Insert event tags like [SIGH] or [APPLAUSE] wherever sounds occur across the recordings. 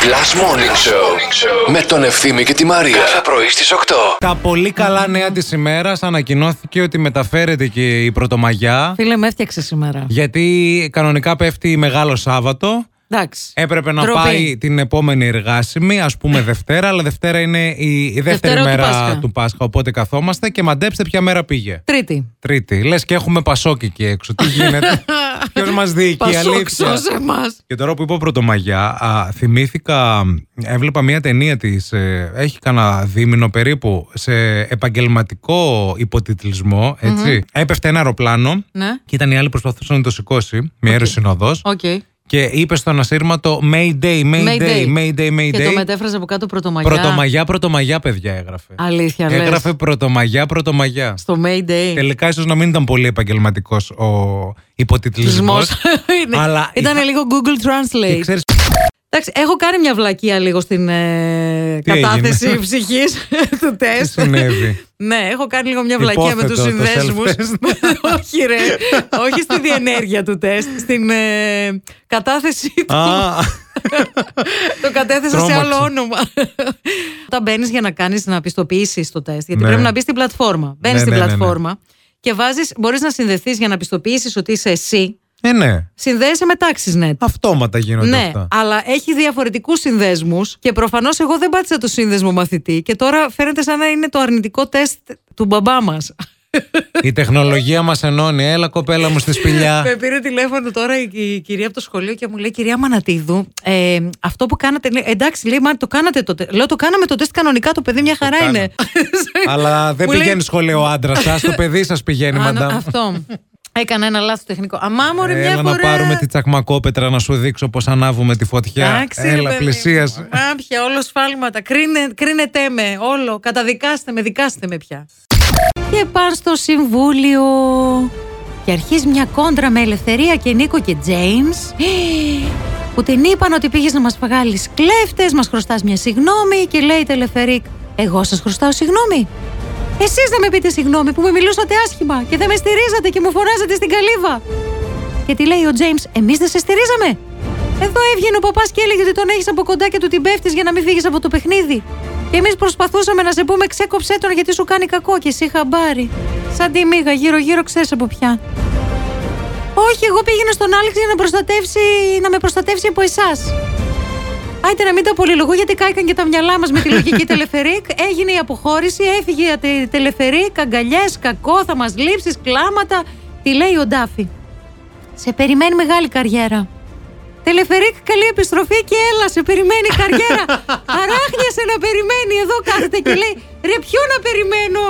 Last Morning Show με τον Ευθύμη και τη Μαρία. Κάθε πρωί στις 8. Τα πολύ καλά νέα της ημέρας ανακοινώθηκε ότι μεταφέρεται και η Πρωτομαγιά. Φίλε, με έφτιαξες σήμερα. Γιατί κανονικά πέφτει Μεγάλο Σάββατο. Εντάξει. Έπρεπε να Ντροπή. πάει την επόμενη εργάσιμη, ας πούμε Δευτέρα, αλλά Δευτέρα είναι η, η δεύτερη Δευτέρα του μέρα Πάσχα. του Πάσχα. Οπότε καθόμαστε και μαντέψτε ποια μέρα πήγε. Τρίτη. Τρίτη. Λες και έχουμε πασόκι εκεί έξω. Τι γίνεται; [LAUGHS] Ποιος μας διοικεί, Πασόκ, αλήθεια; σώσε μας. Και τώρα που είπα Πρωτομαγιά, α, θυμήθηκα, έβλεπα μια ταινία της, ε, έχει κανένα δίμηνο περίπου, σε επαγγελματικό υποτιτλισμό, έτσι. Έπεφτε ένα αεροπλάνο Ναι. και ήταν οι άλλοι προσπαθούσαν να το σηκώσει, μια αεροσυνοδός, Οκ. Και είπε στον ασύρματο Mayday, Mayday, Mayday. Mayday, Mayday. Και το μετέφραζε από κάτω πρωτομαγιά. Πρωτομαγιά, πρωτομαγιά, παιδιά έγραφε. Αλήθεια, λες. Έγραφε πρωτομαγιά, πρωτομαγιά. Στο Mayday. Τελικά ίσως να μην ήταν πολύ επαγγελματικός ο υποτιτλισμός. Θυσμός. [LAUGHS] Είναι- αλλά Ήταν είχα- λίγο Google Translate. Και ξέρεις, Εντάξει, έχω κάνει μια βλακεία λίγο στην ε, Τι κατάθεση έγινε; ψυχής [LAUGHS] του τι τεστ. συνέβη; Ναι, έχω κάνει λίγο μια βλακεία με Υπόθετο τους το συνδέσμους. self-test. [LAUGHS] όχι, ρε. όχι στη διενέργεια του τεστ. Στην ε, κατάθεση του. Α, [LAUGHS] το κατέθεσα σε Τρόμαξα. άλλο όνομα. Όταν μπαίνεις για να κάνεις να πιστοποιήσεις το τεστ, γιατί Ναι. πρέπει να μπεις στην πλατφόρμα. Μπαίνεις Ναι, στην ναι, ναι, ναι. πλατφόρμα και βάζει, μπορείς να συνδεθείς για να πιστοποιήσεις ότι είσαι εσύ. Ε, ναι. Συνδέεσαι με TaxiNet. Αυτόματα γίνονται Ναι, αυτά. αλλά έχει διαφορετικούς συνδέσμους και προφανώς εγώ δεν πάτησα το σύνδεσμο μαθητή και τώρα φαίνεται σαν να είναι το αρνητικό τεστ του μπαμπά μας. Η τεχνολογία μας ενώνει. Έλα, κοπέλα μου στη σπηλιά. Με πήρε τηλέφωνο τώρα η, η κυρία από το σχολείο και μου λέει: Κυρία Μανατίδου, ε, αυτό που κάνατε. λέει, εντάξει, λέει, μα το κάνατε το τεστ. Λέω: Το κάναμε το τεστ κανονικά, το παιδί μια χαρά κάναμε. είναι. Αλλά δεν Μου λέει- πηγαίνει σχολείο ο άντρας σας, το παιδί σας πηγαίνει, Α, μαντάμ. Αυτό. Έκανα ένα λάθος τεχνικό. Αμά, μωρέ, μια Έλα φορά. να πάρουμε τη τσακμακόπετρα να σου δείξω πώς ανάβουμε τη φωτιά. Εντάξει, ρε Έλα, παιδί μου. πλησίασε. Άπια, όλο σφάλματα. Κρίνε, κρίνετε με, όλο. Καταδικάστε με, δικάστε με πια. Και πάνε στο συμβούλιο. Και αρχίζει μια κόντρα με Ελευθερία και Νίκο και Τζέιμς [GASPS] που την είπαν ότι πήγες να μας βγάλεις κλέφτες, μας χρωστάς μια συγνώμη και λέει η Τελεφερίκ εγώ σας χρωστάω συγνώμη. Εσείς δεν με πείτε συγγνώμη που με μιλούσατε άσχημα και δεν με στηρίζατε και μου φωνάζατε στην καλύβα. Και τι λέει ο Τζέιμς, εμείς δεν σε στηρίζαμε. Εδώ έβγαινε ο παπάς και έλεγε ότι τον έχεις από κοντά και του την πέφτεις για να μην φύγεις από το παιχνίδι. Και εμείς προσπαθούσαμε να σε πούμε ξέκοψέ τον γιατί σου κάνει κακό και εσύ χαμπάρι. Σαν τη μίγα, γύρω-γύρω ξέρεις από ποια. Όχι, εγώ πήγαινα στον Άλεξ για να, προστατεύσει, να με προστατεύσει από εσάς. Άιτε να μην τα πολυλογώ γιατί κάηκαν και τα μυαλά μας με τη λογική τελεφερίκ. Έγινε η αποχώρηση, έφυγε η τελεφερίκ, αγκαλιές, κακό, θα μας λείψεις, κλάματα. Τι λέει ο Ντάφη. Σε περιμένει μεγάλη καριέρα. Τελεφερίκ, καλή επιστροφή και έλα, σε περιμένει η καριέρα. [LAUGHS] Αράχνιασε να περιμένει, εδώ κάθεται και λέει Ρε, ποιο να περιμένω;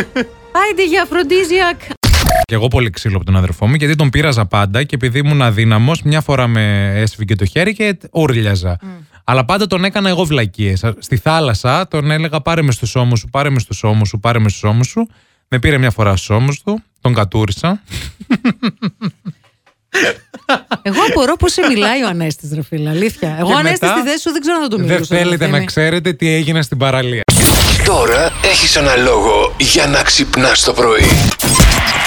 [LAUGHS] Άιντε για αφροντίζιακ. Και εγώ πολύ ξύλο από τον αδερφό μου, γιατί τον πείραζα πάντα και επειδή ήμουν αδύναμος, μια φορά με έσφυγε το χέρι και ούρλιαζα. Αλλά πάντα τον έκανα εγώ βλακίες. Στη θάλασσα τον έλεγα πάρε μες στους ώμους σου, πάρε μες στους ώμους σου, πάρε μες στους ώμους σου. Με πήρε μια φορά στους ώμους του, τον κατούρισα. Εγώ απορώ πώς σε μιλάει ο Ανέστης, ρε φίλε. Αλήθεια. Εγώ, Και Ανέστη, μετά, στη θέση σου δεν ξέρω να το Δεν μιλούσα. θέλετε να Ευθύμη. ξέρετε τι έγινε στην παραλία. Τώρα έχεις ένα λόγο για να ξυπνάς το πρωί.